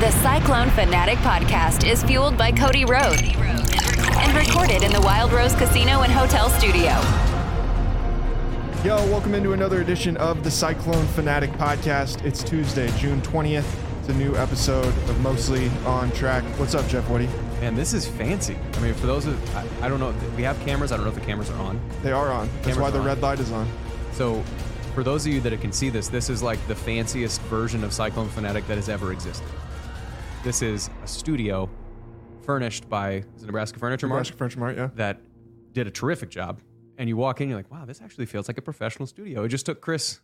The Cyclone Fanatic podcast is fueled by Cody Road and recorded in the Wild Rose Casino and Hotel Studio. Yo, welcome into another edition of the Cyclone Fanatic podcast. It's Tuesday, June 20th. It's a new episode of Mostly on Track. What's up, Jeff Woody? Man, this is fancy. I mean, for those of I, I don't know, we have cameras. I don't know if the cameras are on. They are on. That's Cameras why the are on. red light is on. So, for those of you that can see this, this is like the fanciest version of Cyclone Fanatic that has ever existed. This is a studio furnished by is it Nebraska Furniture Mart Nebraska Furniture Mart, yeah. that did a terrific job. And you walk in, you're like, wow, this actually feels like a professional studio. It just took Chris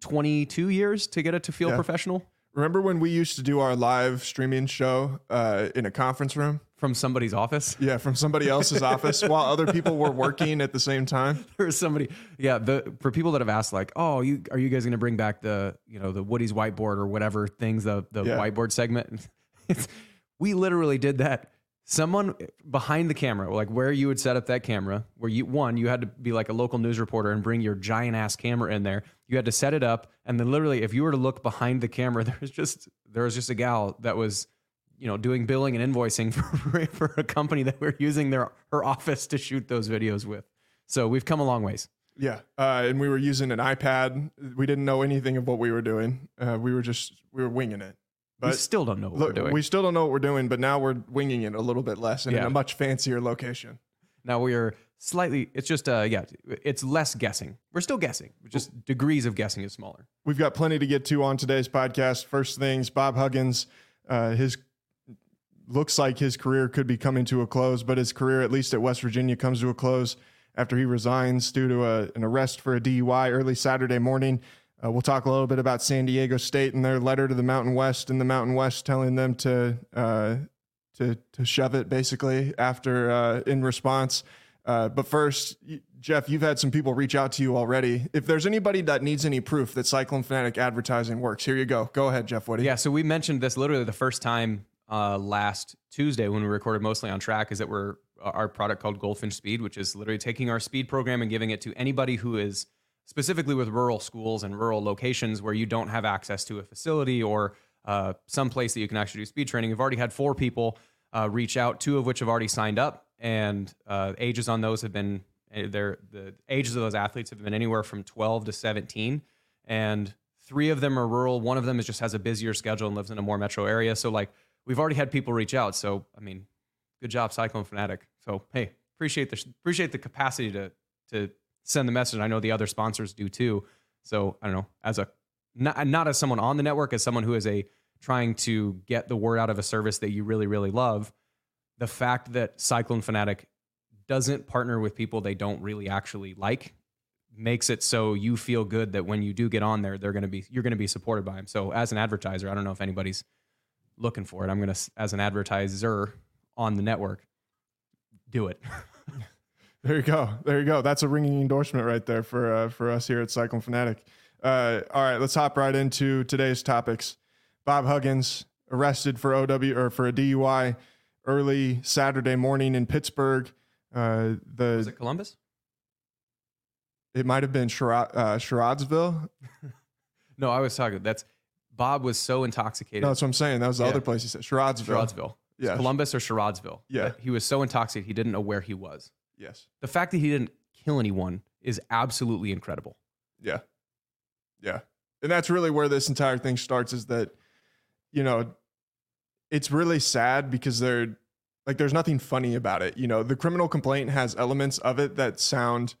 22 years to get it to feel Yeah. professional Remember when we used to do our live streaming show uh, in a conference room? from somebody's office. Yeah, from somebody else's office while other people were working at the same time. or somebody yeah the for people that have asked like oh you are you guys going to bring back the you know the woody's whiteboard or whatever things the the Yeah. whiteboard segment we literally did that someone behind the camera like where you would set up that camera where you one you had to be like a local news reporter and bring your giant ass camera in there you had to set it up and then literally if you were to look behind the camera there was just there was just a gal that was you know doing billing and invoicing for, for a company that we're using their her office to shoot those videos with so we've come a long ways Yeah, uh, and we were using an iPad. We didn't know anything of what we were doing. Uh, we were just we were winging it. We still don't know what look, we're doing. we still don't know what we're doing. But now we're winging it a little bit less and in a much fancier location. now we are slightly. It's just uh yeah, it's less guessing. We're still guessing. Just degrees of guessing is smaller. We've got plenty to get to on today's podcast. First things, Bob Huggins, uh, his looks like his career could be coming to a close, but his career, at least at West Virginia, comes to a close after he resigns due to a, an arrest for a DUI early Saturday morning. Uh, we'll talk a little bit about San Diego State and their letter to the Mountain West, and the Mountain West telling them to uh, to to shove it basically after uh, in response. Uh, but first, Jeff, you've had some people reach out to you already. If there's anybody that needs any proof that Cyclone Fanatic advertising works, here you go. Go ahead, Jeff Woody. Yeah. So we mentioned this literally the first time uh, last Tuesday when we recorded mostly on track. Is that we're our product called Goldfinch Speed, which is literally taking our speed program and giving it to anybody who is specifically with rural schools and rural locations where you don't have access to a facility or uh, some place that you can actually do speed training. We've already had four people uh, reach out, two of which have already signed up, and uh, ages on those have been uh, they're, the ages of those athletes have been anywhere from 12 to 17, and three of them are rural. One of them is just has a busier schedule and lives in a more metro area. So like we've already had people reach out. So I mean, good job, Cyclone Fanatic. So hey, appreciate the appreciate the capacity to to send the message. I know the other sponsors do too. So I don't know, as a not, not as someone on the network, as someone who is a trying to get the word out of a service that you really really love. The fact that Cyclone Fanatic doesn't partner with people they don't really actually like makes it so you feel good that when you do get on there, they're going to be you're going to be supported by them. So as an advertiser, I don't know if anybody's looking for it. I'm going to as an advertiser on the network, do it. There you go. There you go. That's a ringing endorsement right there for uh, for us here at Cyclone Fanatic. Uh, all right, let's hop right into today's topics. Bob Huggins arrested for OW or for a DUI early Saturday morning in Pittsburgh. Uh, the Was it Columbus? it might have been Sherrod, uh, Sherrodsville. No, I was talking. That's Bob was so intoxicated. No, that's what I'm saying. That was the Yeah. other place he said. Sherrodsville. Sherrodsville. Yeah. Columbus or Sherrodsville. Yeah. That He was so intoxicated he didn't know where he was. Yes. The fact that he didn't kill anyone is absolutely incredible. Yeah. Yeah. And that's really where this entire thing starts is that, you know, it's really sad because they're like, there's nothing funny about it. You know, the criminal complaint has elements of it that sound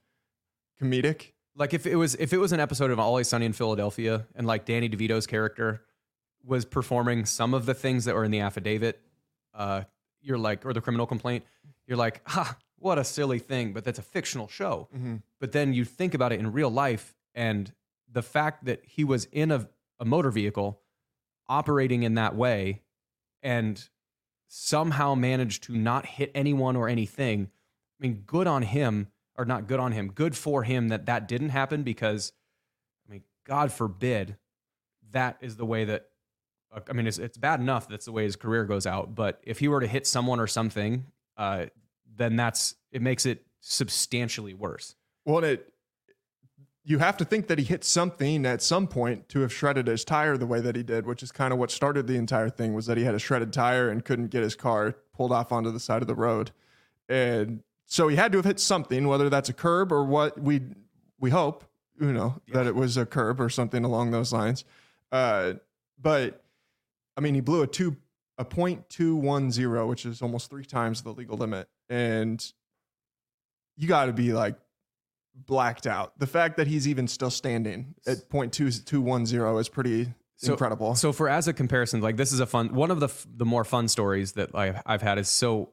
comedic. Like if it was if it was an episode of Always Sunny in Philadelphia and like Danny DeVito's character was performing some of the things that were in the affidavit, uh, you're like, or the criminal complaint, you're like, ha, what a silly thing, but that's a fictional show. But then you think about it in real life, and the fact that he was in a, a motor vehicle, operating in that way and somehow managed to not hit anyone or anything. I mean, good on him, or not good on him, good for him that that didn't happen because, I mean, God forbid that is the way that, I mean, it's, it's bad enough that's the way his career goes out, but if he were to hit someone or something, uh, then that's, it makes it substantially worse. Well, it, you have to think that he hit something at some point to have shredded his tire the way that he did, which is kind of what started the entire thing was that he had a shredded tire and couldn't get his car pulled off onto the side of the road. And so he had to have hit something, whether that's a curb or what we we hope, you know, yeah. that it was a curb or something along those lines. Uh, but I mean, he blew a two a point two one zero, which is almost three times the legal limit, and you got to be like blacked out. The fact that he's even still standing at point two two one zero is pretty so, incredible. So for as a comparison, like this is a fun one of the the more fun stories that I've, I've had is so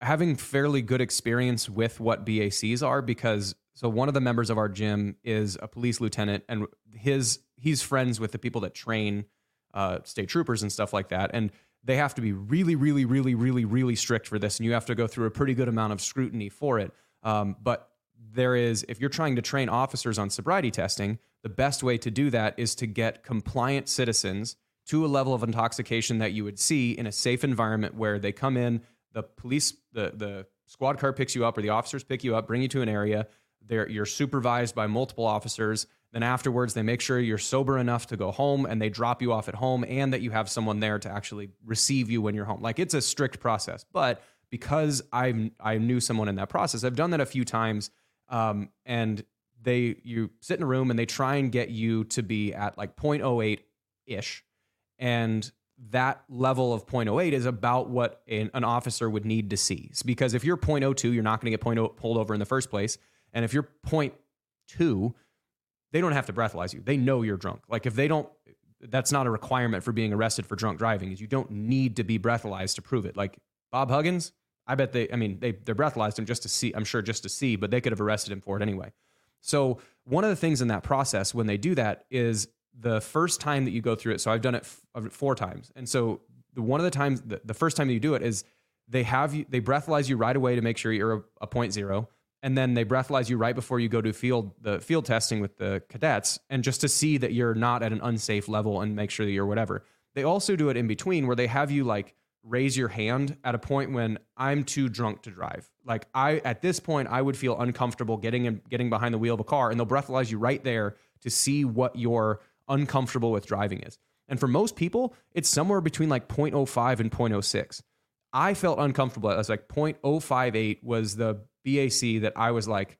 having fairly good experience with what BACs are because so one of the members of our gym is a police lieutenant and his he's friends with the people that train uh, state troopers and stuff like that and they have to be really really really really really strict for this and you have to go through a pretty good amount of scrutiny for it um, but there is, if you're trying to train officers on sobriety testing, the best way to do that is to get compliant citizens to a level of intoxication that you would see in a safe environment where they come in, the police, the, the squad car picks you up or the officers pick you up, bring you to an area. They're, you're supervised by multiple officers. Then afterwards, they make sure you're sober enough to go home and they drop you off at home and that you have someone there to actually receive you when you're home. Like it's a strict process. But because I I knew someone in that process, I've done that a few times um, and they you sit in a room and they try and get you to be at like 0.08 ish and that level of 0.08 is about what an, an, officer would need to see because if you're 0.02 you're not going to get 0.0 pulled over in the first place and if you're 0.2 they don't have to breathalyze you they know you're drunk like if they don't that's not a requirement for being arrested for drunk driving is you don't need to be breathalyzed to prove it like bob huggins I bet they, I mean, they, they breathalyzed him just to see, I'm sure just to see, but they could have arrested him for it anyway. So, one of the things in that process when they do that is the first time that you go through it. So, I've done it f- four times. And so, the, one of the times, the, the first time that you do it is they have you, they breathalyze you right away to make sure you're a, a point zero. And then they breathalyze you right before you go to field, the field testing with the cadets, and just to see that you're not at an unsafe level and make sure that you're whatever. They also do it in between where they have you like, raise your hand at a point when I'm too drunk to drive. Like I at this point I would feel uncomfortable getting in, getting behind the wheel of a car and they'll breathalyze you right there to see what your uncomfortable with driving is. And for most people, it's somewhere between like 0.05 and 0.06. I felt uncomfortable. I was like 0.058 was the BAC that I was like,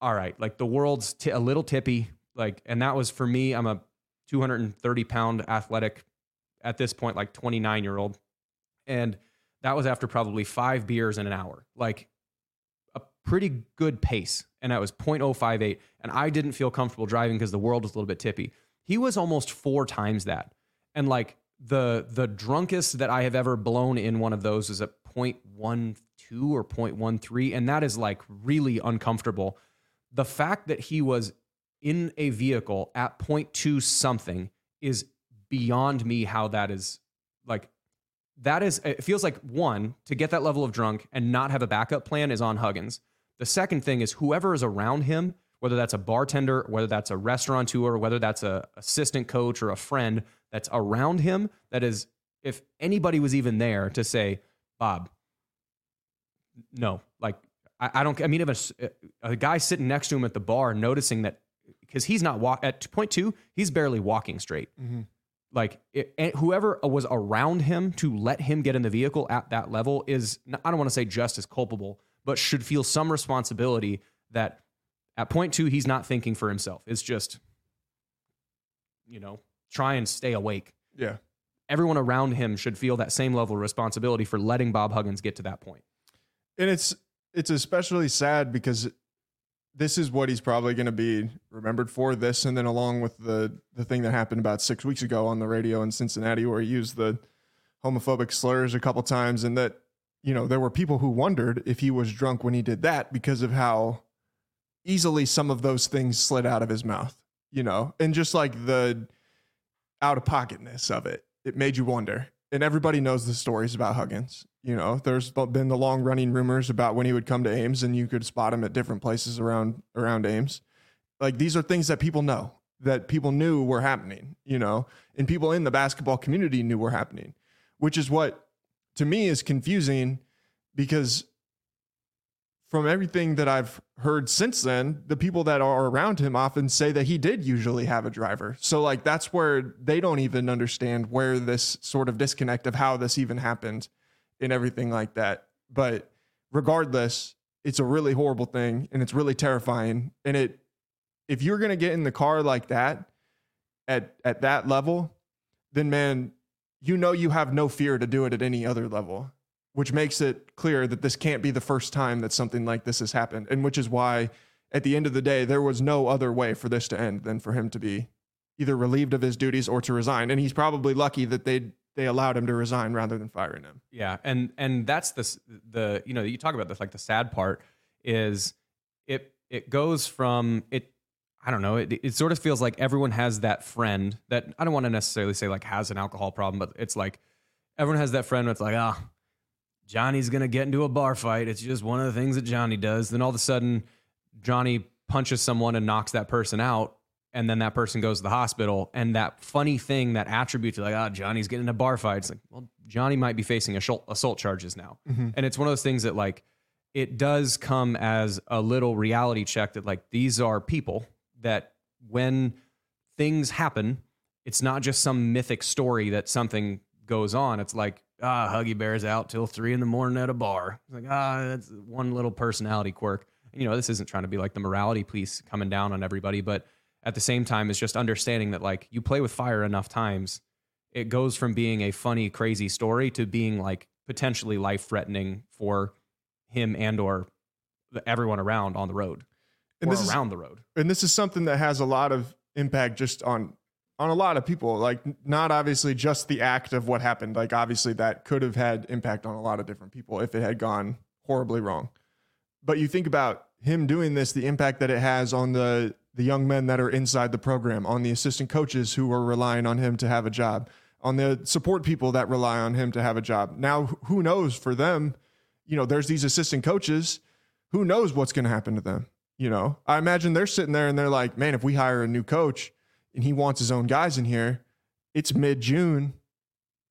all right, like the world's t- a little tippy. Like, and that was for me, I'm a 230 pound athletic at this point, like 29 year old and that was after probably five beers in an hour, like a pretty good pace. And that was 0.058. And I didn't feel comfortable driving because the world was a little bit tippy. He was almost four times that. And like the the drunkest that I have ever blown in one of those is at 0.12 or 0.13. And that is like really uncomfortable. The fact that he was in a vehicle at 0.2 something is beyond me how that is like that is it feels like one to get that level of drunk and not have a backup plan is on Huggins. The second thing is whoever is around him, whether that's a bartender, whether that's a restaurateur, whether that's a assistant coach or a friend that's around him, that is if anybody was even there to say, Bob, no, like I, I don't. I mean, if a, a, guy sitting next to him at the bar noticing that because he's not walk at point two, he's barely walking straight. Mm-hmm like it, whoever was around him to let him get in the vehicle at that level is I don't want to say just as culpable, but should feel some responsibility that at point two he's not thinking for himself. It's just you know try and stay awake. Yeah. Everyone around him should feel that same level of responsibility for letting Bob Huggins get to that point. And it's it's especially sad because this is what he's probably going to be remembered for this and then along with the the thing that happened about six weeks ago on the radio in cincinnati where he used the homophobic slurs a couple times and that you know there were people who wondered if he was drunk when he did that because of how easily some of those things slid out of his mouth you know and just like the out of pocketness of it, it made you wonder. And everybody knows the stories about Huggins. You know, there's been the long running rumors about when he would come to Ames and you could spot him at different places around around Ames. Like these are things that people know, that people knew were happening, you know, and people in the basketball community knew were happening, which is what to me is confusing because from everything that I've heard since then, the people that are around him often say that he did usually have a driver. So, like, that's where they don't even understand where this sort of disconnect of how this even happened and everything like that. But regardless, it's a really horrible thing and it's really terrifying. And it, if you're going to get in the car like that at, at that level, then man, you know you have no fear to do it at any other level which makes it clear that this can't be the first time that something like this has happened. And which is why, at the end of the day, there was no other way for this to end than for him to be either relieved of his duties or to resign. And he's probably lucky that they they allowed him to resign rather than firing him. Yeah, and and that's the the you know you talk about this like the sad part is it it goes from it I don't know it it sort of feels like everyone has that friend that I don't want to necessarily say like has an alcohol problem but it's like everyone has that friend that's like ah oh, Johnny's going to get into a bar fight. It's just one of the things that Johnny does. Then all of a sudden, Johnny punches someone and knocks that person out. And then that person goes to the hospital. And that funny thing, that attribute to like, oh, Johnny's getting in a bar fight. It's like, well, Johnny might be facing assault, assault charges now. Mm-hmm. And it's one of those things that like, it does come as a little reality check that like these are people that when things happen, it's not just some mythic story that something goes on. It's like ah, Huggy Bear's out till three in the morning at a bar. It's like, ah, that's one little personality quirk. You know, this isn't trying to be like the morality police coming down on everybody, but at the same time, it's just understanding that like you play with fire enough times, it goes from being a funny, crazy story to being like potentially life threatening for him and or everyone around on the road and or around is, the road. And this is something that has a lot of impact just on on a lot of people like not obviously just the act of what happened. Like obviously that could have had impact on a lot of different people if it had gone horribly wrong. But you think about him doing this the impact that it has on the the young men that are inside the program on the assistant coaches who are relying on him to have a job on the support people that rely on him to have a job. Now who knows for them you know there's these assistant coaches who knows what's going to happen to them you know? I imagine they're sitting there and they're like man if we hire a new coach and he wants his own guys in here, it's mid June.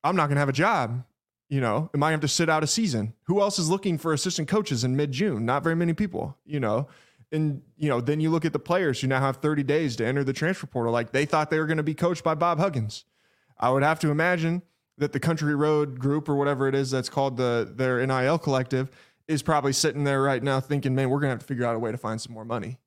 I'm not going to have a job. You know, am I going to have to sit out a season? Who else is looking for assistant coaches in mid June? Not very many people, you know. And, you know, then you look at the players who now have 30 days to enter the transfer portal. Like they thought they were going to be coached by Bob Huggins. I would have to imagine that the Country Road group or whatever it is that's called the their NIL collective is probably sitting there right now thinking, man, we're going to have to figure out a way to find some more money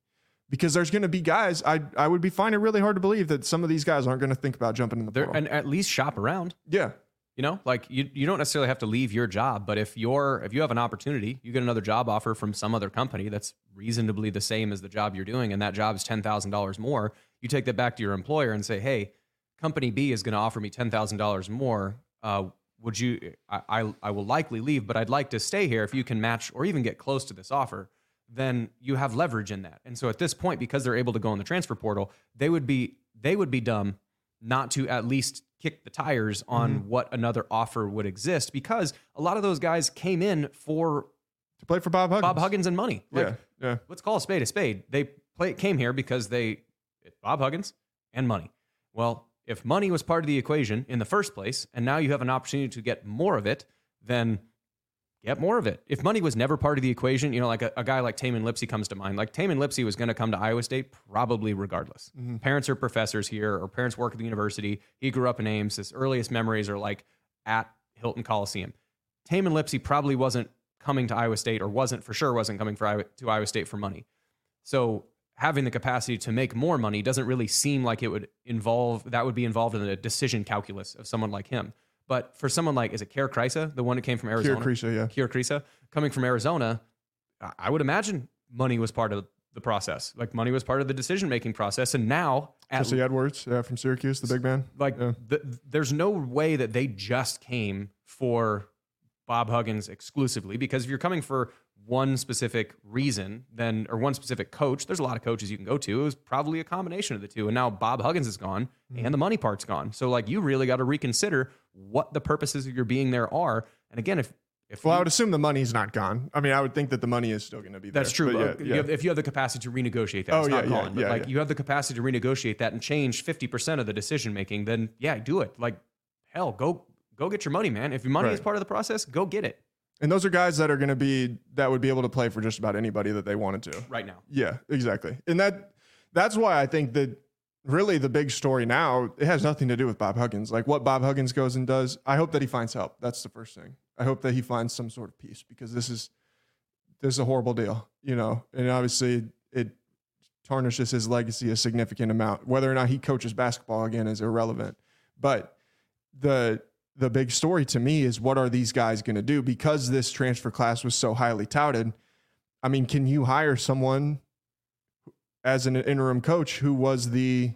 because there's going to be guys. I I would be finding it really hard to believe that some of these guys aren't going to think about jumping in the portal. and at least shop around. Yeah, you know, like you you don't necessarily have to leave your job, but if you're if you have an opportunity, you get another job offer from some other company that's reasonably the same as the job you're doing, and that job is ten thousand dollars more. You take that back to your employer and say, hey. Company B is going to offer me ten thousand dollars more. Uh, would you? I, I I will likely leave, but I'd like to stay here if you can match or even get close to this offer then you have leverage in that. And so at this point, because they're able to go in the transfer portal, they would be they would be dumb not to at least kick the tires on mm-hmm. what another offer would exist because a lot of those guys came in for to play for Bob Huggins, Bob Huggins and money. Like, yeah, yeah. Let's call a spade a spade. They play came here because they Bob Huggins and money. Well, if money was part of the equation in the first place, and now you have an opportunity to get more of it, then get more of it. If money was never part of the equation, you know, like a, a guy like Tamin Lipsey comes to mind. Like Tamin Lipsey was going to come to Iowa State probably regardless. Mm-hmm. Parents are professors here, or parents work at the university. He grew up in Ames. His earliest memories are like at Hilton Coliseum. Tamin Lipsey probably wasn't coming to Iowa State, or wasn't for sure wasn't coming for Iowa, to Iowa State for money. So having the capacity to make more money doesn't really seem like it would involve that would be involved in the decision calculus of someone like him. But for someone like, is it Kerr Kriisa, the one who came from Arizona? Kerr Kriisa, yeah. Kerr Kriisa, coming from Arizona, I would imagine money was part of the process. Like money was part of the decision making process. And now, at, Jesse Edwards, yeah, from Syracuse, the big man. Like, yeah. the, there's no way that they just came for Bob Huggins exclusively because if you're coming for one specific reason, then or one specific coach. There's a lot of coaches you can go to. It was probably a combination of the two. And now Bob Huggins is gone Mm-hmm. and the money part's gone. So like you really got to reconsider what the purposes of your being there are. And again, if if Well, I would assume the money's not gone. I mean, I would think that the money is still going to be there. that's true. But yeah, you yeah. have- if you have the capacity to renegotiate that, Oh, it's yeah, not gone. But like you have the capacity to renegotiate that and change 50% of the decision making, then yeah, do it. Like hell, go go get your money, man. If your money is part of the process, go get it and those are guys that are going to be that would be able to play for just about anybody that they wanted to. right now. Yeah, exactly. And that that's why I think that really the big story now it has nothing to do with Bob Huggins. Like what Bob Huggins goes and does, I hope that he finds help. That's the first thing. I hope that he finds some sort of peace because this is this is a horrible deal, you know. And obviously it tarnishes his legacy a significant amount. Whether or not he coaches basketball again is irrelevant. But the the big story to me is what are these guys going to do because this transfer class was so highly touted. I mean, can you hire someone as an interim coach who was the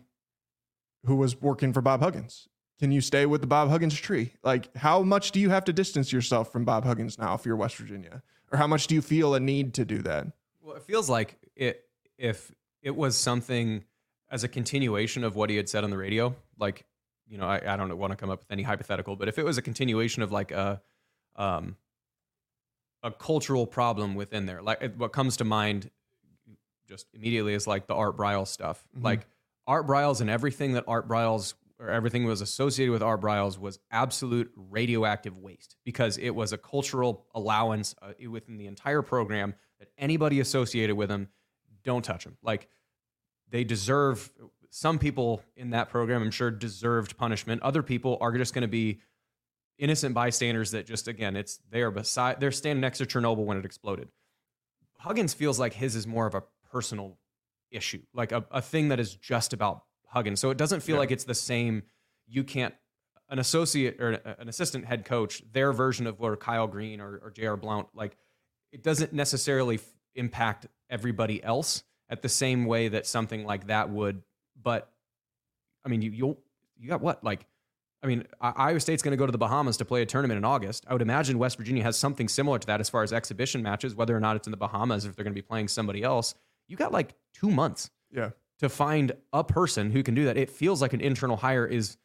who was working for Bob Huggins? Can you stay with the Bob Huggins tree? Like, how much do you have to distance yourself from Bob Huggins now if you're West Virginia? Or how much do you feel a need to do that? Well, it feels like it if it was something as a continuation of what he had said on the radio, like you know, I, I don't want to come up with any hypothetical, but if it was a continuation of like a um a cultural problem within there, like what comes to mind just immediately is like the Art Briles stuff. Mhm. Like Art Briles and everything that Art Briles or everything was associated with Art Briles was absolute radioactive waste because it was a cultural allowance uh, within the entire program that anybody associated with him don't touch him. Like they deserve some people in that program, I'm sure, deserved punishment. Other people are just going to be innocent bystanders that just again, it's they are beside they're standing next to Chernobyl when it exploded. Huggins feels like his is more of a personal issue, like a, a thing that is just about Huggins. So it doesn't feel Yeah. like it's the same. You can't an associate or an assistant head coach, their version of where Kyle Green or, or J.R. Blount, like it doesn't necessarily f- impact everybody else at the same way that something like that would. But I mean, you you'll you got what like. I mean, Iowa State's going to go to the Bahamas to play a tournament in August. I would imagine West Virginia has something similar to that as far as exhibition matches, whether or not it's in the Bahamas, if they're going to be playing somebody else. You got like two months Yeah. to find a person who can do that. It feels like an internal hire is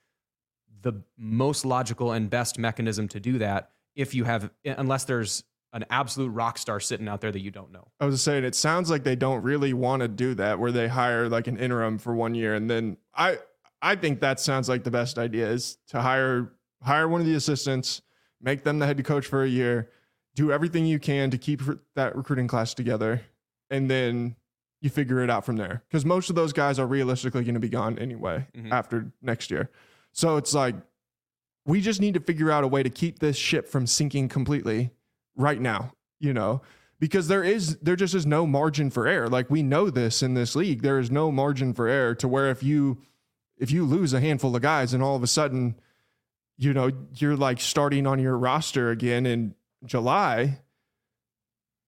the most logical and best mechanism to do that if you have, unless there's an absolute rock star sitting out there that you don't know. I was just saying, it sounds like they don't really want to do that, where they hire like an interim for one year, and then I, I think that sounds like the best idea is to hire hire one of the assistants, make them the head coach for a year, do everything you can to keep that recruiting class together, and then you figure it out from there. Because most of those guys are realistically going to be gone anyway Mhm. after next year. So it's like we just need to figure out a way to keep this ship from sinking completely right now, you know, because there is there just is no margin for error. Like we know this in this league, there is no margin for error to where if you if you lose a handful of guys and all of a sudden, you know, you're like starting on your roster again in July,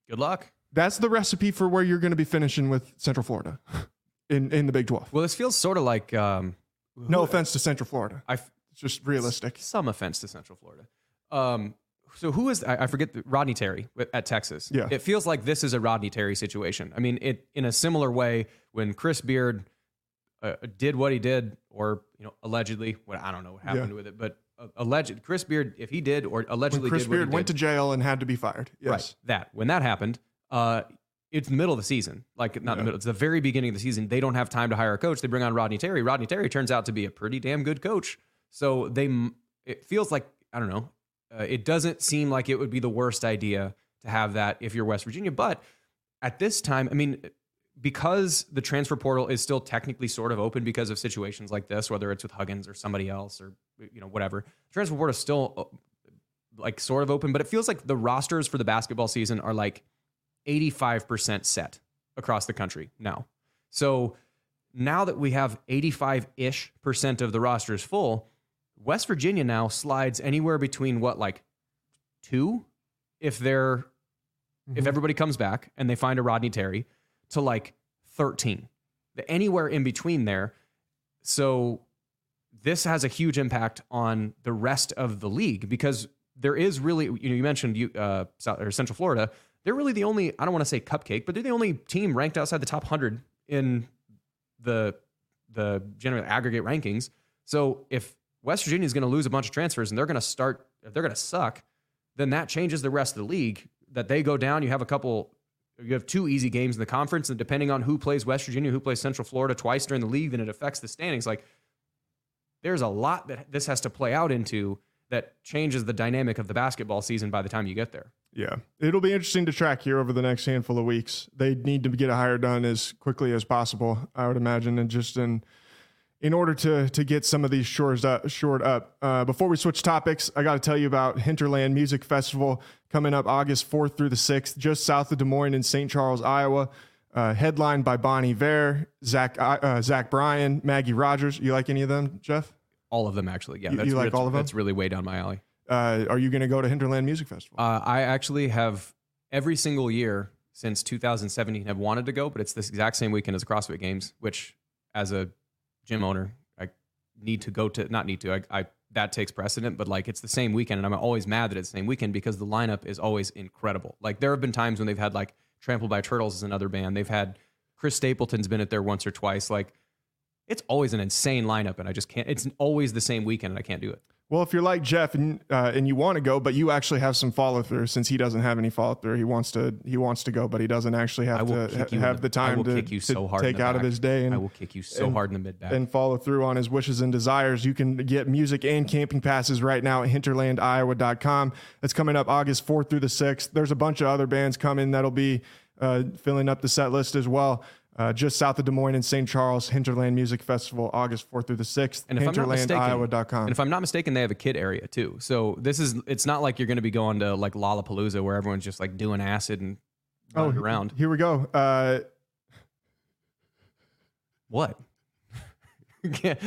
Good luck. That's the recipe for where you're going to be finishing with Central Florida in in the Big 12. Well, this feels sort of like, um, No offense to Central Florida. I It's just realistic. some offense to Central Florida. Um, so who is I, I forget the, Rodney Terry at Texas? Yeah. it feels like this is a Rodney Terry situation. I mean, it in a similar way when Chris Beard uh, did what he did, or you know, allegedly, what I don't know what happened Yeah. with it, but uh, alleged Chris Beard, if he did or allegedly When Chris did what he Beard went to jail and had to be fired. Yes. Right. That when that happened, uh, it's the middle of the season. Like not the middle. It's the very beginning of the season. They don't have time to hire a coach. They bring on Rodney Terry. Rodney Terry turns out to be a pretty damn good coach. So they, it feels like I don't know. Uh, it doesn't seem like it would be the worst idea to have that if you're West Virginia. But at this time, I mean, because the transfer portal is still technically sort of open because of situations like this, whether it's with Huggins or somebody else or you know whatever, transfer portal is still uh, like sort of open. But it feels like the rosters for the basketball season are like 85% set across the country now. So now that we have 85 ish percent of the rosters full, West Virginia now slides anywhere between what, like two, if they're, if Mhm. everybody comes back and they find a Rodney Terry, to like 13. The, anywhere in between there. So this has a huge impact on the rest of the league because there is really, you know, you mentioned you, uh, South, or Central Florida. They're really the only, I don't want to say cupcake, but they're the only team ranked outside the top 100 in the the general aggregate rankings. So if West Virginia is going to lose a bunch of transfers and they're going to start, if they're going to suck, then that changes the rest of the league. That they go down, you have a couple, you have two easy games in the conference, and depending on who plays West Virginia, who plays Central Florida twice during the league, then it affects the standings. Like there's a lot that this has to play out into that changes the dynamic of the basketball season by the time you get there. Yeah, it'll be interesting to track here over the next handful of weeks. They need to get a hire done as quickly as possible, I would imagine, and just in in order to to get some of these shores up, shored up. Uh, before we switch topics, I got to tell you about Hinterland Music Festival coming up August fourth through the sixth, just south of Des Moines in St. Charles, Iowa. Uh, headlined by Bon Iver, Zach uh, Zach Bryan, Maggie Rogers. You like any of them, Jeff? All of them, actually. Yeah, You- that's you like all of them? That's really way down my alley. Uh, are you going to go to Hinterland Music Festival? Uh, I actually have every single year since 2017 have wanted to go, but it's this exact same weekend as CrossFit Games, which as a gym owner, I need to go to. Not need to. I, I that takes precedent, but like it's the same weekend, and I'm always mad that it's the same weekend because the lineup is always incredible. Like there have been times when they've had like Trampled by Turtles as another band. They've had Chris Stapleton's been at there once or twice. Like it's always an insane lineup, and I just can't. It's always the same weekend, and I can't do it. Well, if you're like Jeff and uh, and you want to go, but you actually have some follow through, since he doesn't have any follow through, he wants to he wants to go, but he doesn't actually have to ha- have the, I time to, kick you to so take the out of back. his day. And I will kick you so and- hard in the mid back. and follow through on his wishes and desires. You can get music and camping passes right now at hinterlandiowa.com. That's coming up August 4th through the 6th. There's a bunch of other bands coming that'll be uh, filling up the set list as well. Uh, just south of Des Moines in St. Charles, Hinterland Music Festival, August 4th through the 6th. And if I'm not mistaken, hinterlandiowa.com. and if I'm not mistaken, they have a kid area too. So this is it's not like you're going to be going to like Lollapalooza where everyone's just like doing acid and running around. Here we go. Uh, What? Dude,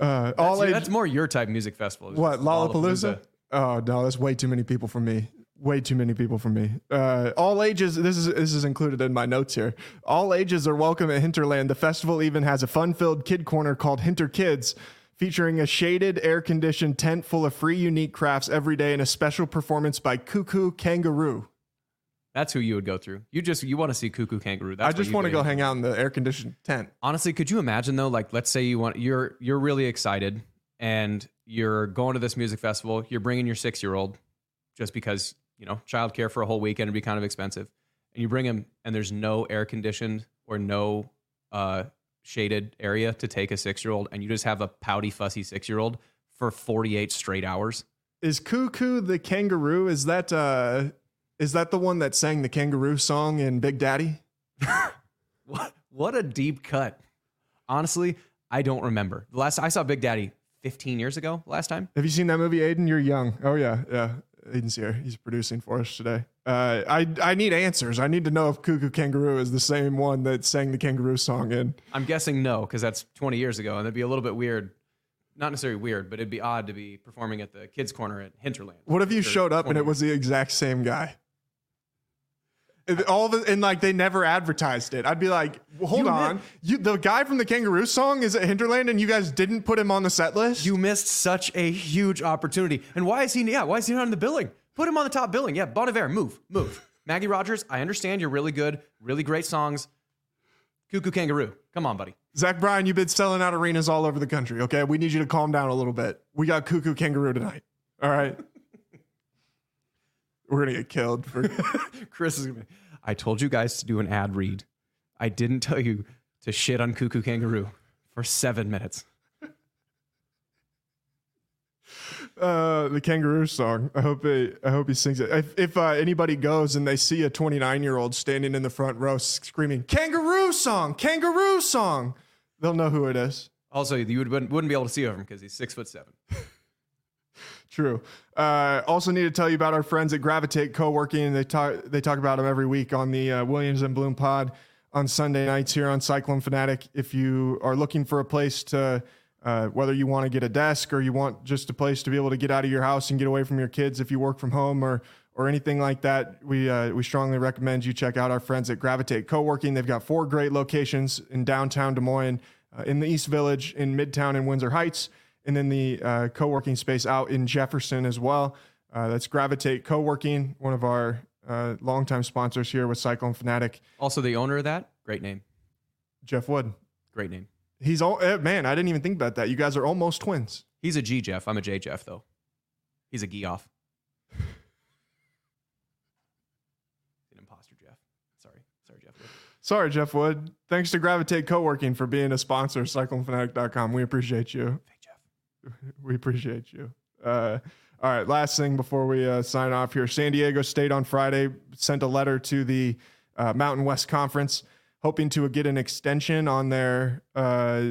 uh, all that's, age, that's more your type music festival. What Lollapalooza? Oh no, that's way too many people for me. Way too many people for me. Uh, all ages. This is this is included in my notes here. All ages are welcome at Hinterland. The festival even has a fun-filled kid corner called Hinter Kids, featuring a shaded, air-conditioned tent full of free, unique crafts every day, and a special performance by Koo Koo Kangaroo. That's who you would go through. You just you want to see Koo Koo Kangaroo. That's I just want to go hang out in the air-conditioned tent. honestly could you imagine though like let's say you want you're you're really excited and you're going to this music festival you're bringing your six year old just because you know childcare for a whole weekend would be kind of expensive and you bring him and there's no air conditioned or no uh, shaded area to take a six year old and you just have a pouty fussy six year old for 48 straight hours Is Cuckoo the kangaroo? Is that uh, is that the one that sang the kangaroo song in Big Daddy? what what a deep cut honestly i don't remember the last i saw big daddy 15 years ago last time Have you seen that movie, Aiden? You're young. Oh yeah, yeah. Aiden's here. He's producing for us today. Uh, I I need answers. I need to know if Koo Koo Kangaroo is the same one that sang the kangaroo song in. I'm guessing no, because that's 20 years ago, and it'd be a little bit weird. Not necessarily weird, but it'd be odd to be performing at the kids' corner at Hinterland. What if you showed up and it was the exact same guy? And All it, and like they never advertised it. I'd be like, well, hold You on, you the guy from the kangaroo song is at Hinterland, and you guys didn't put him on the set list. You missed such a huge opportunity. And why is he? Yeah, why is he not in the billing? Put him on the top billing. Yeah, Bon Iver, move, move. Maggie Rogers, I understand you're really good, really great songs. Koo Koo Kangaroo, come on, buddy. Zach Bryan, you've been selling out arenas all over the country. Okay, we need you to calm down a little bit. We got Koo Koo Kangaroo tonight. All right. We're gonna get killed for Chris is gonna be. I told you guys to do an ad read. I didn't tell you to shit on Koo Koo Kangaroo for seven minutes. uh, the kangaroo song. I hope he, I hope he sings it. If, if uh, anybody goes and they see a 29 year old standing in the front row screaming "Kangaroo song, Kangaroo song," they'll know who it is. Also, you would, wouldn't be able to see over him because he's six foot seven. True. Uh, also, need to tell you about our friends at Gravitate Co-working. They talk they talk about them every week on the uh, Williams and Bloom Pod on Sunday nights here on Cyclone Fanatic. If you are looking for a place to, uh, whether you want to get a desk or you want just a place to be able to get out of your house and get away from your kids if you work from home or or anything like that, we uh, we strongly recommend you check out our friends at Gravitate Co-working. They've got four great locations in downtown Des Moines, uh, in the East Village, in Midtown, and Windsor Heights and then the uh, co-working space out in Jefferson as well. Uh, that's Gravitate Co-working, one of our uh, longtime sponsors here with Cyclone Fanatic, Also, the owner of that, great name. Jeff Wood. Great name. He's all eh, man. I didn't even think about that. You guys are almost twins. He's a G Jeff. I'm a J Jeff, though. He's a Geoff. An imposter Jeff. Sorry. Sorry, Jeff. Wood. Sorry, Jeff Wood. Thanks to Gravitate Co-working for being a sponsor of CycloneFanatic.com. We appreciate you. We appreciate you. Uh, all right, last thing before we uh, sign off here. San Diego State on Friday sent a letter to the uh, Mountain West Conference, hoping to get an extension on their uh,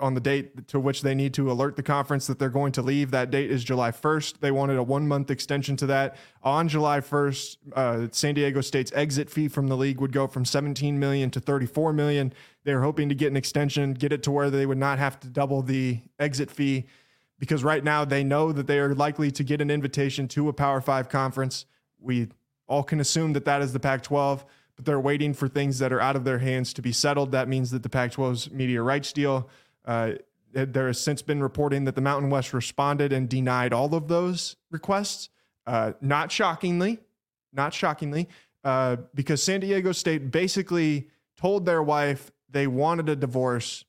on the date to which they need to alert the conference that they're going to leave. That date is July 1st. They wanted a one month extension to that. On July 1st, uh, San Diego State's exit fee from the league would go from 17 million to 34 million. They were hoping to get an extension, get it to where they would not have to double the exit fee because right now they know that they are likely to get an invitation to a Power Five conference. We all can assume that that is the Pac 12, but they're waiting for things that are out of their hands to be settled. That means that the Pac 12's media rights deal, uh, there has since been reporting that the Mountain West responded and denied all of those requests. Uh, not shockingly, not shockingly, uh, because San Diego State basically told their wife they wanted a divorce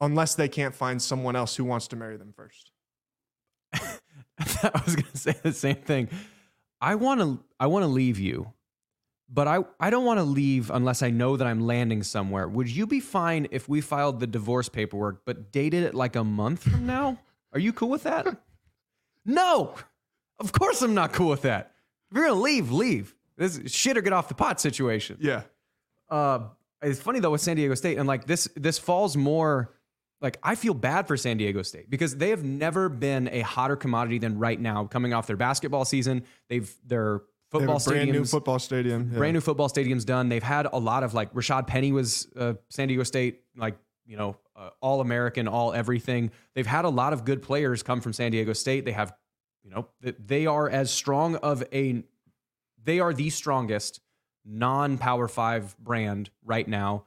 unless they can't find someone else who wants to marry them first. I was going to say the same thing. I want to I want to leave you, but I I don't want to leave unless I know that I'm landing somewhere. Would you be fine if we filed the divorce paperwork but dated it like a month from now? Are you cool with that? no. Of course I'm not cool with that. If you're going to leave, leave. This is shit or get off the pot situation. Yeah. Uh, it's funny though with San Diego State, and like this, this falls more like I feel bad for San Diego State because they have never been a hotter commodity than right now. Coming off their basketball season, they've their They football a brand new football stadium. Yeah. brand new football stadiums done. They've had a lot of like Rashad Penny was uh, San Diego State, like you know, uh, all American, all everything. They've had a lot of good players come from San Diego State. They have, you know, they are as strong of a, they are the strongest non Power Five brand right now,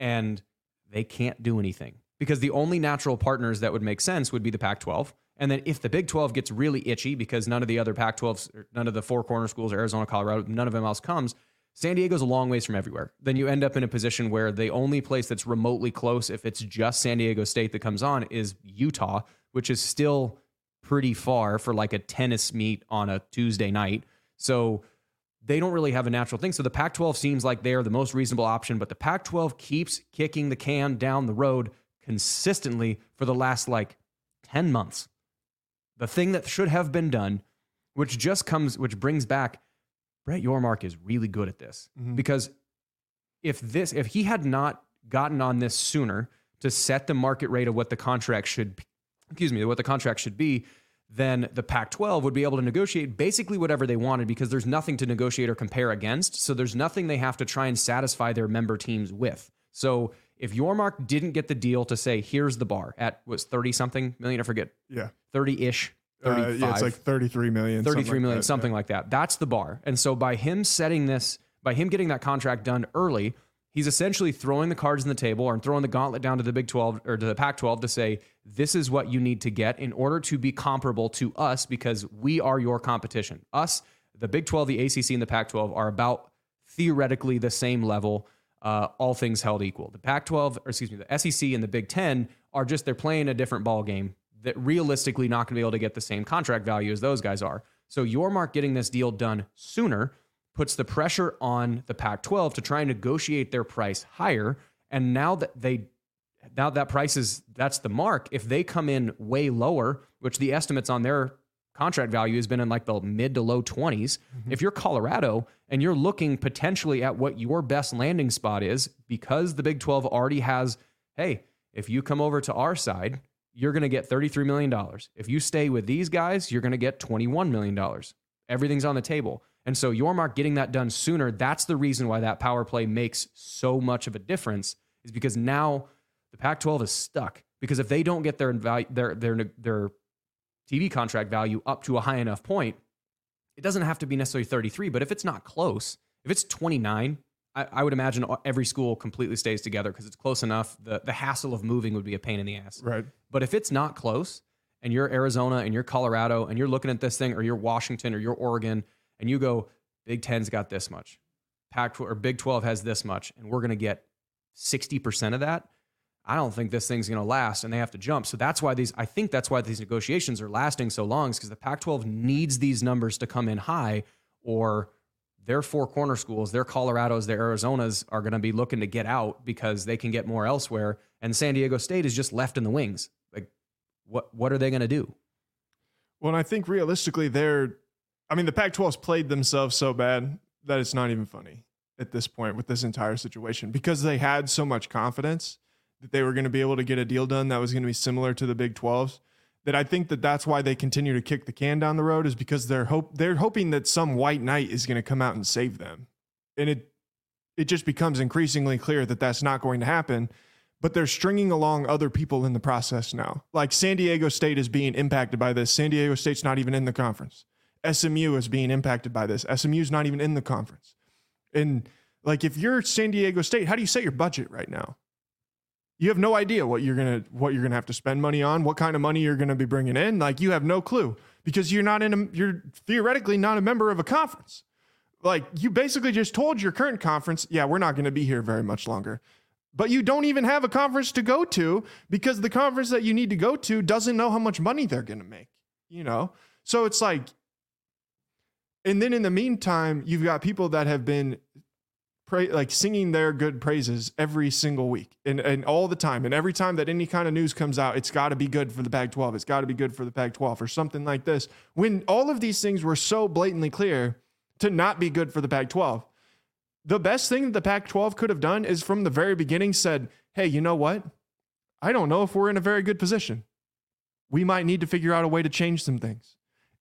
and they can't do anything because the only natural partners that would make sense would be the Pac 12. And then if the Big 12 gets really itchy because none of the other Pac 12s, none of the four corner schools, Arizona, Colorado, none of them else comes, San Diego's a long ways from everywhere. Then you end up in a position where the only place that's remotely close, if it's just San Diego State that comes on, is Utah, which is still pretty far for like a tennis meet on a Tuesday night. So they don't really have a natural thing. So the Pac 12 seems like they are the most reasonable option, but the Pac 12 keeps kicking the can down the road consistently for the last like 10 months. The thing that should have been done, which just comes, which brings back Brett Yormark is really good at this mm-hmm. because if this, if he had not gotten on this sooner to set the market rate of what the contract should, excuse me, what the contract should be, then the Pac 12 would be able to negotiate basically whatever they wanted because there's nothing to negotiate or compare against. So there's nothing they have to try and satisfy their member teams with. So if Yormark didn't get the deal to say, here's the bar at was 30 something million, I forget, Yeah. 30 ish, Uh, yeah, it's like 33 million. something 33 like million, that. something like that. That's the bar. And so by him setting this, by him getting that contract done early, he's essentially throwing the cards on the table or throwing the gauntlet down to the Big 12 or to the Pac 12 to say, this is what you need to get in order to be comparable to us because we are your competition. Us, the Big 12, the ACC, and the Pac 12 are about theoretically the same level. Uh, all things held equal. The Pac 12, or excuse me, the SEC and the Big 10 are just, they're playing a different ball game that realistically not going to be able to get the same contract value as those guys are. So Yormark getting this deal done sooner puts the pressure on the Pac 12 to try and negotiate their price higher. And now that they, now that price is, that's the mark. If they come in way lower, which the estimates on their contract value has been in like the mid to low 20s. Mm-hmm. If you're Colorado and you're looking potentially at what your best landing spot is, because the Big 12 already has, hey, if you come over to our side, you're going to get $33 million. If you stay with these guys, you're going to get $21 million. Everything's on the table. And so Yormark getting that done sooner, that's the reason why that power play makes so much of a difference, is because now the Pac 12 is stuck. Because if they don't get their, value, their, their, their TV contract value up to a high enough point, it doesn't have to be necessarily 33, but if it's not close, if it's 29, I, I would imagine every school completely stays together because it's close enough. The, the hassle of moving would be a pain in the ass. Right. But if it's not close and you're Arizona and you're Colorado and you're looking at this thing, or you're Washington or you're Oregon, and you go, Big Ten's got this much, Pac or Big 12 has this much, and we're going to get 60% of that. I don't think this thing's going to last and they have to jump. So that's why these, I think that's why these negotiations are lasting so long, is because the Pac 12 needs these numbers to come in high, or their four corner schools, their Colorados, their Arizonas are going to be looking to get out because they can get more elsewhere. And San Diego State is just left in the wings. Like, what, what are they going to do? Well, I think realistically, they're, I mean, the Pac 12's played themselves so bad that it's not even funny at this point with this entire situation because they had so much confidence that they were going to be able to get a deal done that was going to be similar to the Big 12s. That I think that that's why they continue to kick the can down the road is because they're hope they're hoping that some white knight is going to come out and save them, and it it just becomes increasingly clear that that's not going to happen. But they're stringing along other people in the process now. Like San Diego State is being impacted by this. San Diego State's not even in the conference. SMU is being impacted by this. SMU's not even in the conference. And like if you're San Diego State, how do you set your budget right now? You have no idea what you're gonna what you're gonna have to spend money on, what kind of money you're gonna be bringing in. Like you have no clue because you're not in a you're theoretically not a member of a conference. Like you basically just told your current conference, yeah, we're not gonna be here very much longer. But you don't even have a conference to go to because the conference that you need to go to doesn't know how much money they're gonna make. You know, so it's like, and then in the meantime, you've got people that have been like singing their good praises every single week and, and all the time. And every time that any kind of news comes out, it's got to be good for the Pac 12. It's got to be good for the Pac 12 or something like this. When all of these things were so blatantly clear to not be good for the Pac 12, the best thing that the Pac 12 could have done is from the very beginning said, hey, you know what? I don't know if we're in a very good position. We might need to figure out a way to change some things.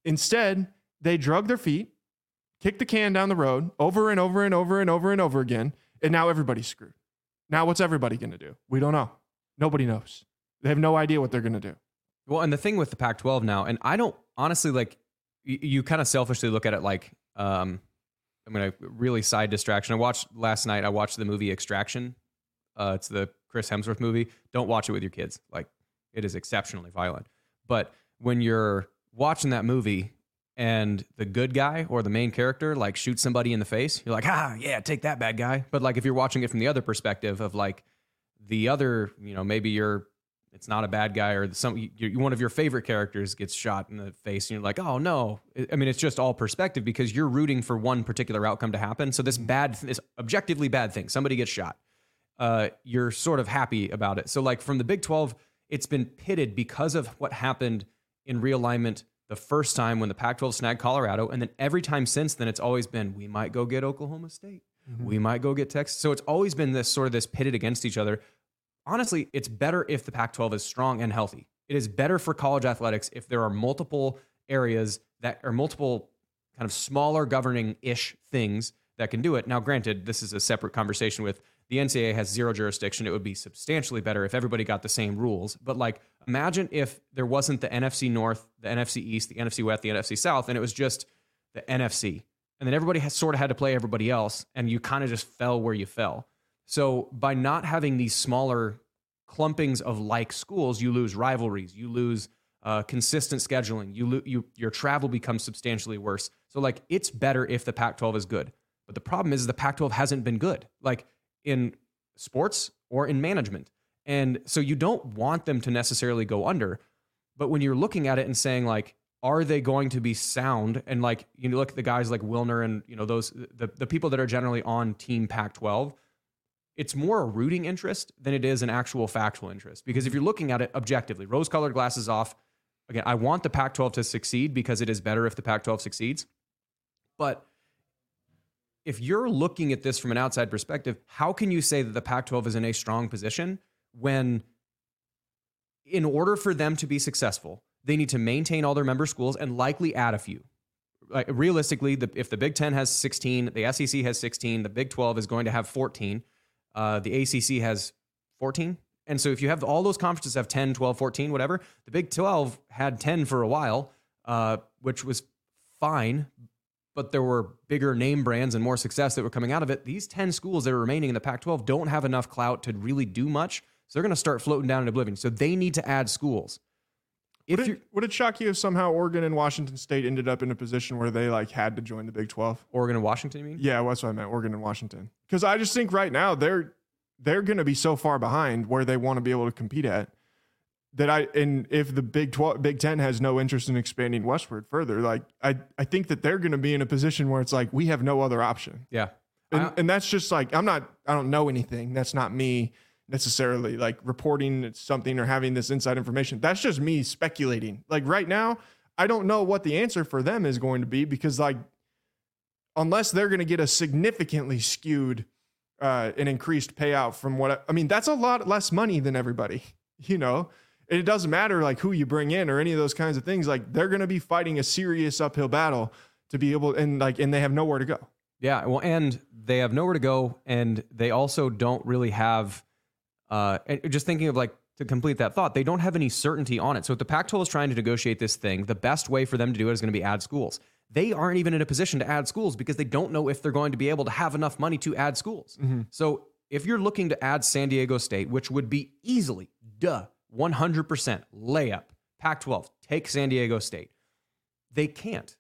Instead, they drug their feet kick the can down the road over and over and over and over and over again. And now everybody's screwed. Now, what's everybody going to do? We don't know. Nobody knows. They have no idea what they're going to do. Well, and the thing with the Pac 12 now, and I don't honestly like, you, you kind of selfishly look at it like, um, I'm going to really side distraction. I watched last night, I watched the movie Extraction. Uh, it's the Chris Hemsworth movie. Don't watch it with your kids. Like, it is exceptionally violent. But when you're watching that movie and the good guy or the main character like shoots somebody in the face, you're like, ah, yeah, take that bad guy. But like if you're watching it from the other perspective of like the other, you know, maybe you're it's not a bad guy or some you, one of your favorite characters gets shot in the face and you're like, oh no. I mean, it's just all perspective because you're rooting for one particular outcome to happen. So this bad, this objectively bad thing, somebody gets shot. Uh, you're sort of happy about it. So like from the Big 12, it's been pitted because of what happened in realignment the first time when the Pac 12 snagged Colorado. And then every time since then, it's always been we might go get Oklahoma State. Mm-hmm. We might go get Texas. So it's always been this sort of this pitted against each other. Honestly, it's better if the Pac 12 is strong and healthy. It is better for college athletics if there are multiple areas that are multiple kind of smaller governing ish things that can do it. Now, granted, this is a separate conversation with the NCAA has zero jurisdiction. It would be substantially better if everybody got the same rules. But like, imagine if there wasn't the NFC North, the NFC East, the NFC West, the NFC South, and it was just the NFC. And then everybody has sort of had to play everybody else, and you kind of just fell where you fell. So by not having these smaller clumpings of like schools, you lose rivalries, you lose uh, consistent scheduling, you, lo- you your travel becomes substantially worse. So like, it's better if the Pac-12 is good. But the problem is the Pac-12 hasn't been good. Like in sports or in management. And so you don't want them to necessarily go under. But when you're looking at it and saying, like, are they going to be sound? And like, you look at the guys like Wilner and, you know, those, the, the people that are generally on Team Pac 12, it's more a rooting interest than it is an actual factual interest. Because if you're looking at it objectively, rose colored glasses off, again, I want the Pac 12 to succeed because it is better if the Pac 12 succeeds. But if you're looking at this from an outside perspective, how can you say that the Pac 12 is in a strong position when, in order for them to be successful, they need to maintain all their member schools and likely add a few? Like, realistically, the, if the Big 10 has 16, the SEC has 16, the Big 12 is going to have 14, uh, the ACC has 14. And so if you have all those conferences have 10, 12, 14, whatever, the Big 12 had 10 for a while, uh, which was fine but there were bigger name brands and more success that were coming out of it. These 10 schools that are remaining in the Pac 12 don't have enough clout to really do much. So they're going to start floating down in oblivion. So they need to add schools. if Would it, would it shock you if somehow Oregon and Washington State ended up in a position where they like had to join the Big Twelve? Oregon and Washington, you mean? Yeah, that's what I meant. Oregon and Washington. Because I just think right now they're they're going to be so far behind where they want to be able to compete at that I and if the Big Twelve, Big Ten has no interest in expanding westward further, like I I think that they're going to be in a position where it's like we have no other option, Yeah. and, and that's just like I'm not I don't know anything. That's not me necessarily like reporting something or having this inside information. That's just me speculating. Like right now, I don't know what the answer for them is going to be because like unless they're going to get a significantly skewed uh, an increased payout from what I, I mean, that's a lot less money than everybody, you know. And it doesn't matter like who you bring in or any of those kinds of things. Like they're going to be fighting a serious uphill battle to be able and like and they have nowhere to go. Yeah, well, and they have nowhere to go, and they also don't really have. Uh, and just thinking of like to complete that thought, they don't have any certainty on it. So if the Pac-12 is trying to negotiate this thing, the best way for them to do it is going to be add schools. They aren't even in a position to add schools because they don't know if they're going to be able to have enough money to add schools. So if you're looking to add San Diego State, which would be easily, duh, 100% layup, Pac-12, take San Diego State. They can't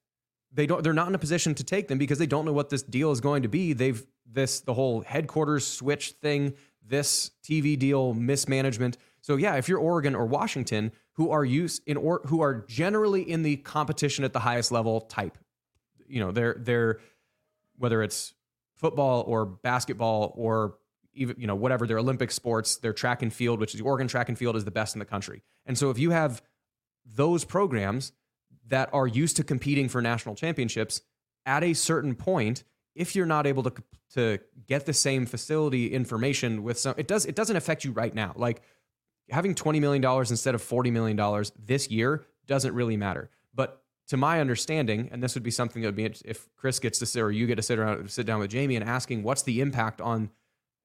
they don't they're not in a position to take them because they don't know what this deal is going to be they've this the whole headquarters switch thing this tv deal mismanagement. So yeah if you're oregon or washington who are used in or who are generally in the competition at the highest level type you know they're they're whether it's football or basketball or even you know whatever their olympic sports their track and field which is oregon track and field is the best in the country. And so if you have those programs that are used to competing for national championships at a certain point if you're not able to to get the same facility information with some it does it doesn't affect you right now. Like having 20 million dollars instead of 40 million dollars this year doesn't really matter. But to my understanding and this would be something that would be if Chris gets to sit or you get to sit around sit down with Jamie and asking what's the impact on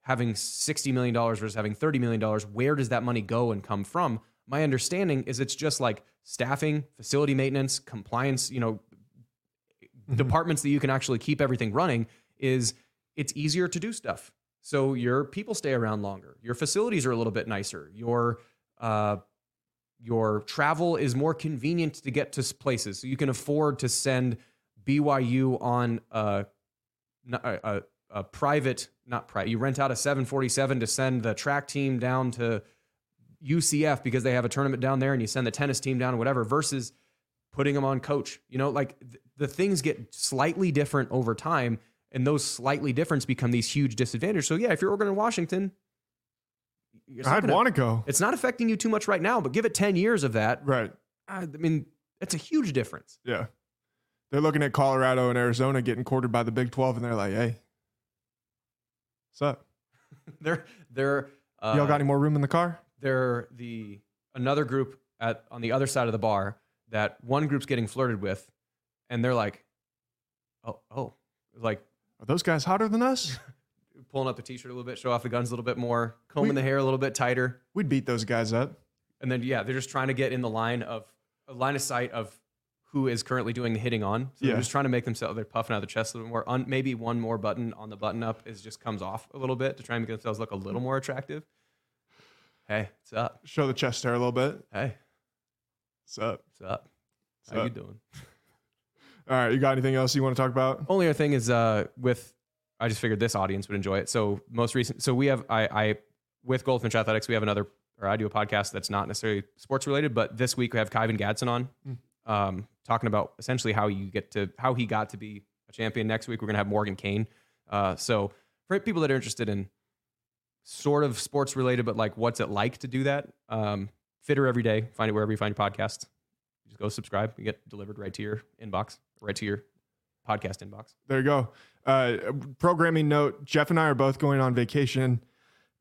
having 60 million dollars versus having 30 million dollars where does that money go and come from? My understanding is it's just like staffing facility maintenance compliance you know departments that you can actually keep everything running is it's easier to do stuff. So your people stay around longer. Your facilities are a little bit nicer. Your uh, your travel is more convenient to get to places. So you can afford to send byu on a, a, a, a private not private you rent out a 747 to send the track team down to UCF because they have a tournament down there and you send the tennis team down or whatever versus putting them on coach. You know, like th- the things get slightly different over time and those slightly difference become these huge disadvantages. So yeah, if you're Oregon and Washington, I'd want to go. It's not affecting you too much right now, but give it 10 years of that. Right. I I mean, that's a huge difference. Yeah. They're looking at Colorado and Arizona getting quartered by the Big 12 and they're like, "Hey. What's up? They're they're uh, Y'all got any more room in the car?" they're the another group at on the other side of the bar that one group's getting flirted with, and they're like, oh oh, like Are those guys hotter than us? pulling up the t-shirt a little bit, show off the guns a little bit more, combing We- the hair a little bit tighter, We'd beat those guys up. and then yeah, they're just trying to get in the line of a line of sight of who is currently doing the hitting on. So Yeah. they're just trying to make themselves they're puffing out the chest a little more. Un, maybe one more button on the button up is just comes off a little bit to try and make themselves look a little more attractive. Hey, what's up? Show the chest hair a little bit. Hey, What's up? what's up? How you doing? All right, you got anything else you want to talk about? Only other thing is uh with I just figured this audience would enjoy it. So most recent so we have I I with Goldfinch Athletics, we have another or I do a podcast that's not necessarily sports related, but this week we have Kyvan Gadsden on, um, talking about essentially how you get to how he got to be a champion. Next week we're gonna have Morgan Kane. Uh, so for people that are interested in sort of sports related, but like what's it like to do that? Um, fitter every day. Find it wherever you find your podcasts. Just go subscribe. You get delivered right to your inbox, right to your podcast inbox. There you go. Uh, programming note: Jeff and I are both going on vacation.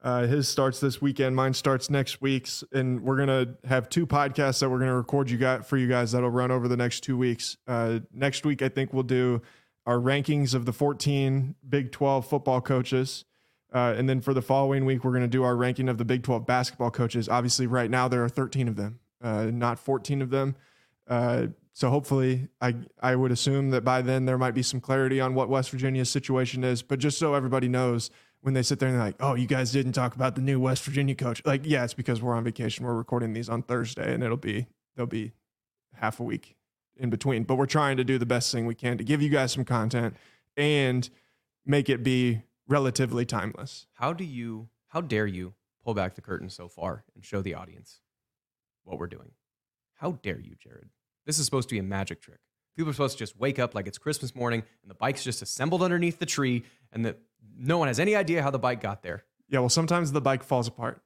Uh, his starts this weekend. Mine starts next week's, and we're gonna have two podcasts that we're gonna record you got for you guys that'll run over the next two weeks. Uh, next week, I think we'll do our rankings of the 14 Big 12 football coaches. Uh, and then for the following week, we're going to do our ranking of the Big 12 basketball coaches. Obviously, right now there are 13 of them, uh, not 14 of them. Uh, so hopefully, I I would assume that by then there might be some clarity on what West Virginia's situation is. But just so everybody knows, when they sit there and they're like, "Oh, you guys didn't talk about the new West Virginia coach," like, yeah, it's because we're on vacation. We're recording these on Thursday, and it'll be there'll be half a week in between. But we're trying to do the best thing we can to give you guys some content and make it be relatively timeless. How do you, how dare you pull back the curtain so far and show the audience what we're doing? How dare you, Jared? This is supposed to be a magic trick. People are supposed to just wake up like it's Christmas morning and the bike's just assembled underneath the tree and that no one has any idea how the bike got there. Yeah, well, sometimes the bike falls apart.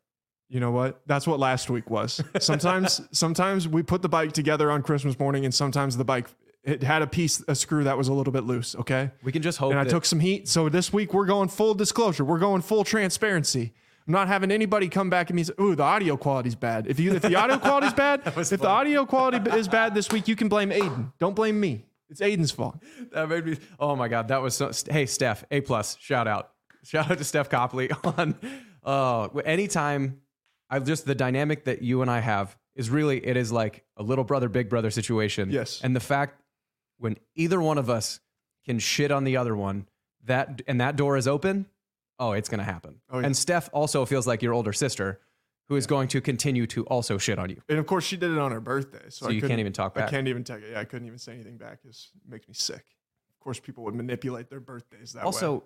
You know what? That's what last week was. Sometimes, sometimes we put the bike together on Christmas morning, and sometimes the bike it had a piece, a screw that was a little bit loose. Okay, We can just hope and I that took some heat. So this week we're going full disclosure. We're going full transparency. I'm not having anybody come back and me say, "Ooh, the audio quality's bad." If you if the audio quality's bad, if was the audio quality is bad this week, you can blame Aiden. Don't blame me. It's Aiden's fault. that made me. Oh my god, that was so. Hey, Steph, A plus, shout out, shout out to Steph Copley on. Uh, anytime I just the dynamic that you and I have is really it is like a little brother big brother situation. Yes. and the fact when either one of us can shit on the other one that and that door is open, oh, it's gonna happen. Oh, yeah. And Steph also feels like your older sister, who is going to continue to also shit on you. And of course, she did it on her birthday, so, So you can't even talk back. I can't even take it. Yeah, I couldn't even say anything back. It makes me sick. Of course, people would manipulate their birthdays that way. also,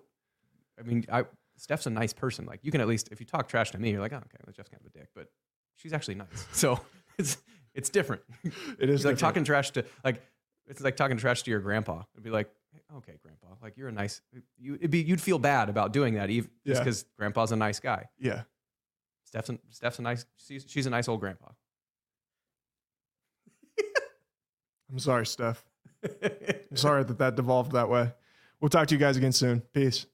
I mean, I Steph's a nice person. Like you can at least if you talk trash to me, you're like, oh, okay, well, Jeff's kind of a dick, but she's actually nice. So it's it's different. it is like different. talking trash to like it's like talking trash to your grandpa. It'd be like, okay, grandpa, like you're a nice. You it'd be you'd feel bad about doing that, even just Yeah. because grandpa's a nice guy. Yeah, Steph's a, Steph's a nice. She's, she's a nice old grandpa. I'm sorry, Steph. I'm sorry that that devolved that way. We'll talk to you guys again soon. Peace.